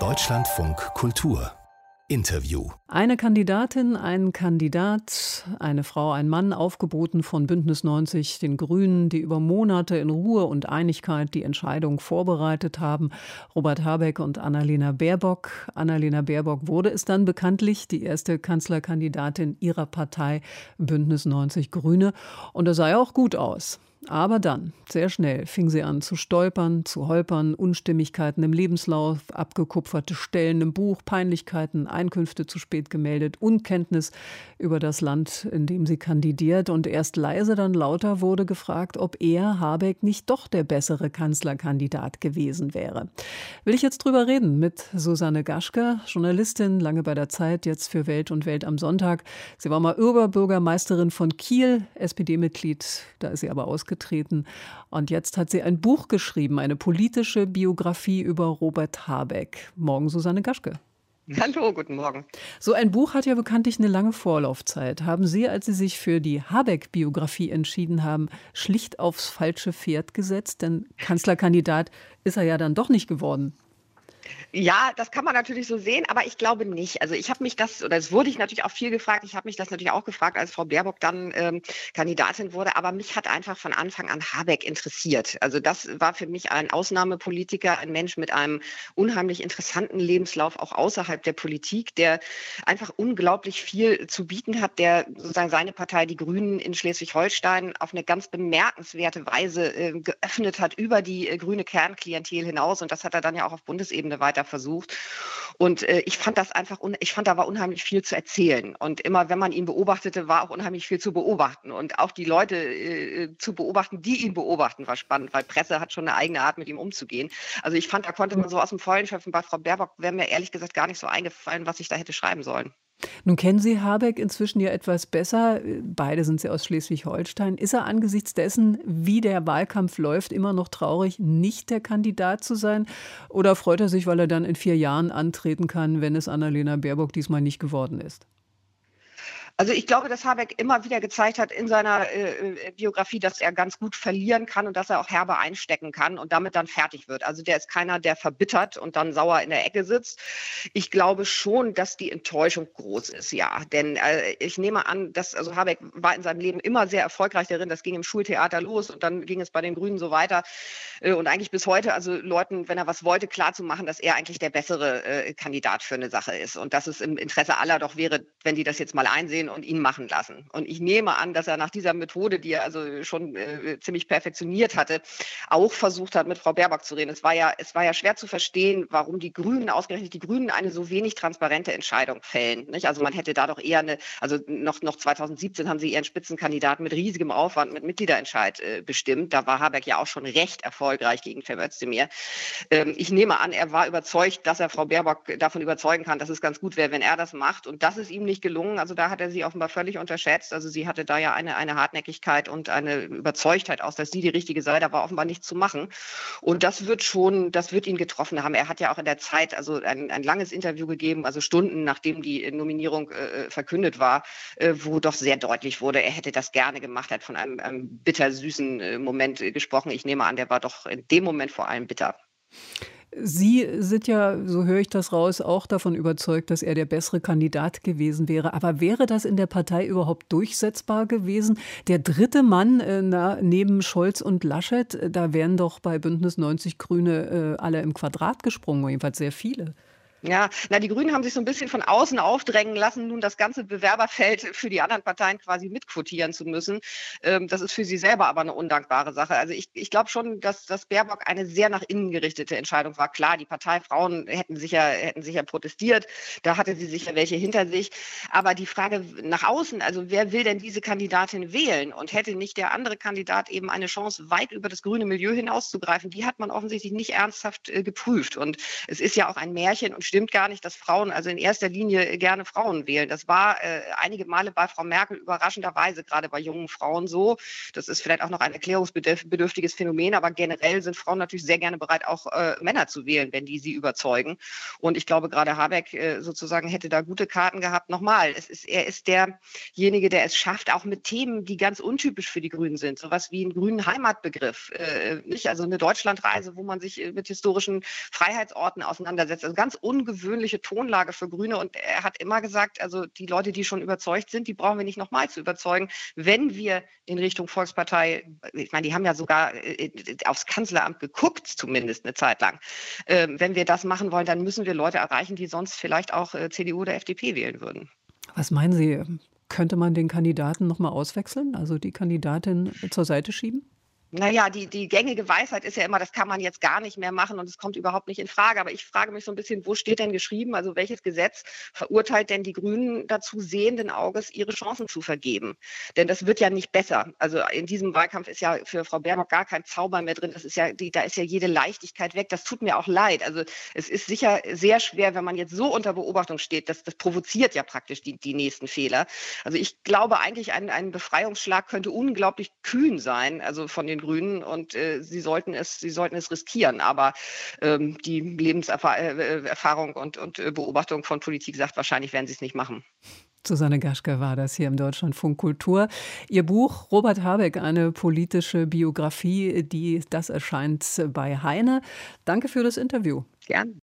Deutschlandfunk Kultur Interview. Eine Kandidatin, ein Kandidat, eine Frau, ein Mann, aufgeboten von Bündnis 90, den Grünen, die über Monate in Ruhe und Einigkeit die Entscheidung vorbereitet haben. Robert Habeck und Annalena Baerbock. Annalena Baerbock wurde es dann bekanntlich die erste Kanzlerkandidatin ihrer Partei Bündnis 90 Grüne. Und es sah ja auch gut aus. Aber dann, sehr schnell, fing sie an zu stolpern, zu holpern, Unstimmigkeiten im Lebenslauf, abgekupferte Stellen im Buch, Peinlichkeiten, Einkünfte zu spät gemeldet, Unkenntnis über das Land, in dem sie kandidiert. Und erst leise, dann lauter wurde gefragt, ob er, Habeck, nicht doch der bessere Kanzlerkandidat gewesen wäre. Will ich jetzt drüber reden mit Susanne Gaschke, Journalistin, lange bei der Zeit, jetzt für Welt und Welt am Sonntag. Sie war mal Oberbürgermeisterin von Kiel, SPD-Mitglied, da ist sie aber ausgegangen aufgetreten. Und jetzt hat sie ein Buch geschrieben, eine politische Biografie über Robert Habeck. Morgen Susanne Gaschke. Hallo, guten Morgen. So ein Buch hat ja bekanntlich eine lange Vorlaufzeit. Haben Sie, als Sie sich für die Habeck-Biografie entschieden haben, schlicht aufs falsche Pferd gesetzt? Denn Kanzlerkandidat ist er ja dann doch nicht geworden. Ja, das kann man natürlich so sehen, aber ich glaube nicht. Also ich habe mich das, oder es wurde ich natürlich auch viel gefragt, ich habe mich das natürlich auch gefragt, als Frau Baerbock dann ähm, Kandidatin wurde, aber mich hat einfach von Anfang an Habeck interessiert. Also das war für mich ein Ausnahmepolitiker, ein Mensch mit einem unheimlich interessanten Lebenslauf, auch außerhalb der Politik, der einfach unglaublich viel zu bieten hat, der sozusagen seine Partei, die Grünen in Schleswig-Holstein, auf eine ganz bemerkenswerte Weise äh, geöffnet hat über die äh, grüne Kernklientel hinaus. Und das hat er dann ja auch auf Bundesebene Ebene weiter versucht. Und äh, ich fand das einfach, ich fand, da war unheimlich viel zu erzählen. Und immer, wenn man ihn beobachtete, war auch unheimlich viel zu beobachten. Und auch die Leute äh, zu beobachten, die ihn beobachten, war spannend, weil Presse hat schon eine eigene Art, mit ihm umzugehen. Also ich fand, da konnte man so aus dem Vollen schöpfen. Bei Frau Baerbock wäre mir ehrlich gesagt gar nicht so eingefallen, was ich da hätte schreiben sollen. Nun kennen Sie Habeck inzwischen ja etwas besser. Beide sind sie aus Schleswig-Holstein. Ist er angesichts dessen, wie der Wahlkampf läuft, immer noch traurig, nicht der Kandidat zu sein? Oder freut er sich, weil er dann in vier Jahren antreten kann, wenn es Annalena Baerbock diesmal nicht geworden ist? Also ich glaube, dass Habeck immer wieder gezeigt hat in seiner äh, äh, Biografie, dass er ganz gut verlieren kann und dass er auch herbe einstecken kann und damit dann fertig wird. Also der ist keiner, der verbittert und dann sauer in der Ecke sitzt. Ich glaube schon, dass die Enttäuschung groß ist, ja. Denn äh, ich nehme an, dass also Habeck war in seinem Leben immer sehr erfolgreich darin. Das ging im Schultheater los und dann ging es bei den Grünen so weiter. Äh, und eigentlich bis heute, also Leuten, wenn er was wollte, klarzumachen, dass er eigentlich der bessere äh, Kandidat für eine Sache ist. Und dass es im Interesse aller doch wäre, wenn die das jetzt mal einsehen sehen und ihn machen lassen. Und ich nehme an, dass er nach dieser Methode, die er also schon äh, ziemlich perfektioniert hatte, auch versucht hat, mit Frau Baerbock zu reden. Es war ja, es war ja schwer zu verstehen, warum die Grünen, ausgerechnet die Grünen, eine so wenig transparente Entscheidung fällen. Nicht? Also man hätte da doch eher eine, also noch, noch 2017 haben sie ihren Spitzenkandidaten mit riesigem Aufwand mit Mitgliederentscheid äh, bestimmt. Da war Habeck ja auch schon recht erfolgreich gegen Cem Özdemir. Ähm, ich nehme an, er war überzeugt, dass er Frau Baerbock davon überzeugen kann, dass es ganz gut wäre, wenn er das macht. Und das ist ihm nicht gelungen. Also da hat er sie offenbar völlig unterschätzt. Also sie hatte da ja eine, eine Hartnäckigkeit und eine Überzeugtheit aus, dass sie die richtige sei. Da war offenbar nichts zu machen. Und das wird schon, das wird ihn getroffen haben. Er hat ja auch in der Zeit also ein, ein langes Interview gegeben, also Stunden nachdem die Nominierung äh, verkündet war, äh, wo doch sehr deutlich wurde, er hätte das gerne gemacht, hat von einem, einem bittersüßen äh, Moment gesprochen. Ich nehme an, der war doch in dem Moment vor allem bitter. Sie sind ja, so höre ich das raus, auch davon überzeugt, dass er der bessere Kandidat gewesen wäre. Aber wäre das in der Partei überhaupt durchsetzbar gewesen? Der dritte Mann äh, na, neben Scholz und Laschet, äh, da wären doch bei Bündnis 90 Grüne äh, alle im Quadrat gesprungen, jedenfalls sehr viele. Ja, na, die Grünen haben sich so ein bisschen von außen aufdrängen lassen, nun das ganze Bewerberfeld für die anderen Parteien quasi mitquotieren zu müssen. Ähm, das ist für sie selber aber eine undankbare Sache. Also ich, ich glaube schon, dass, dass Baerbock eine sehr nach innen gerichtete Entscheidung war. Klar, die Parteifrauen hätten sicher, hätten sicher protestiert. Da hatte sie sicher welche hinter sich. Aber die Frage nach außen, also wer will denn diese Kandidatin wählen? Und hätte nicht der andere Kandidat eben eine Chance, weit über das grüne Milieu hinauszugreifen? Die hat man offensichtlich nicht ernsthaft äh, geprüft. Und es ist ja auch ein Märchen und stimmt gar nicht, dass Frauen also in erster Linie gerne Frauen wählen. Das war äh, einige Male bei Frau Merkel überraschenderweise gerade bei jungen Frauen so. Das ist vielleicht auch noch ein erklärungsbedürftiges Phänomen, aber generell sind Frauen natürlich sehr gerne bereit, auch äh, Männer zu wählen, wenn die sie überzeugen. Und ich glaube, gerade Habeck äh, sozusagen hätte da gute Karten gehabt. Nochmal, es ist, er ist derjenige, der es schafft, auch mit Themen, die ganz untypisch für die Grünen sind, sowas wie einen grünen Heimatbegriff, äh, nicht also eine Deutschlandreise, wo man sich äh, mit historischen Freiheitsorten auseinandersetzt. Also ganz ungewöhnliche Tonlage für Grüne. Und er hat immer gesagt, also die Leute, die schon überzeugt sind, die brauchen wir nicht nochmal zu überzeugen, wenn wir in Richtung Volkspartei, ich meine, die haben ja sogar äh, aufs Kanzleramt geguckt, zumindest eine Zeit lang. Ähm, wenn wir das machen wollen, dann müssen wir Leute erreichen, die sonst vielleicht auch äh, CDU oder FDP wählen würden. Was meinen Sie? Könnte man den Kandidaten nochmal auswechseln, also die Kandidatin zur Seite schieben? Naja, die, die gängige Weisheit ist ja immer, das kann man jetzt gar nicht mehr machen und es kommt überhaupt nicht in Frage. Aber ich frage mich so ein bisschen, wo steht denn geschrieben, also welches Gesetz verurteilt denn die Grünen dazu, sehenden Auges ihre Chancen zu vergeben? Denn das wird ja nicht besser. Also in diesem Wahlkampf ist ja für Frau Baerbock gar kein Zauber mehr drin. Das ist ja, die, da ist ja jede Leichtigkeit weg. Das tut mir auch leid. Also es ist sicher sehr schwer, wenn man jetzt so unter Beobachtung steht. Das, das provoziert ja praktisch die, die nächsten Fehler. Also ich glaube eigentlich, ein, ein Befreiungsschlag könnte unglaublich kühn sein, also von den Grünen und äh, sie sollten es, sie sollten es riskieren. Aber ähm, die Lebenserfahrung äh, und, und äh, Beobachtung von Politik sagt, wahrscheinlich werden sie es nicht machen. Susanne Gaschke war das hier im Deutschlandfunk Kultur. Ihr Buch Robert Habeck, eine politische Biografie, die das erscheint bei Heine. Danke für das Interview. Gern.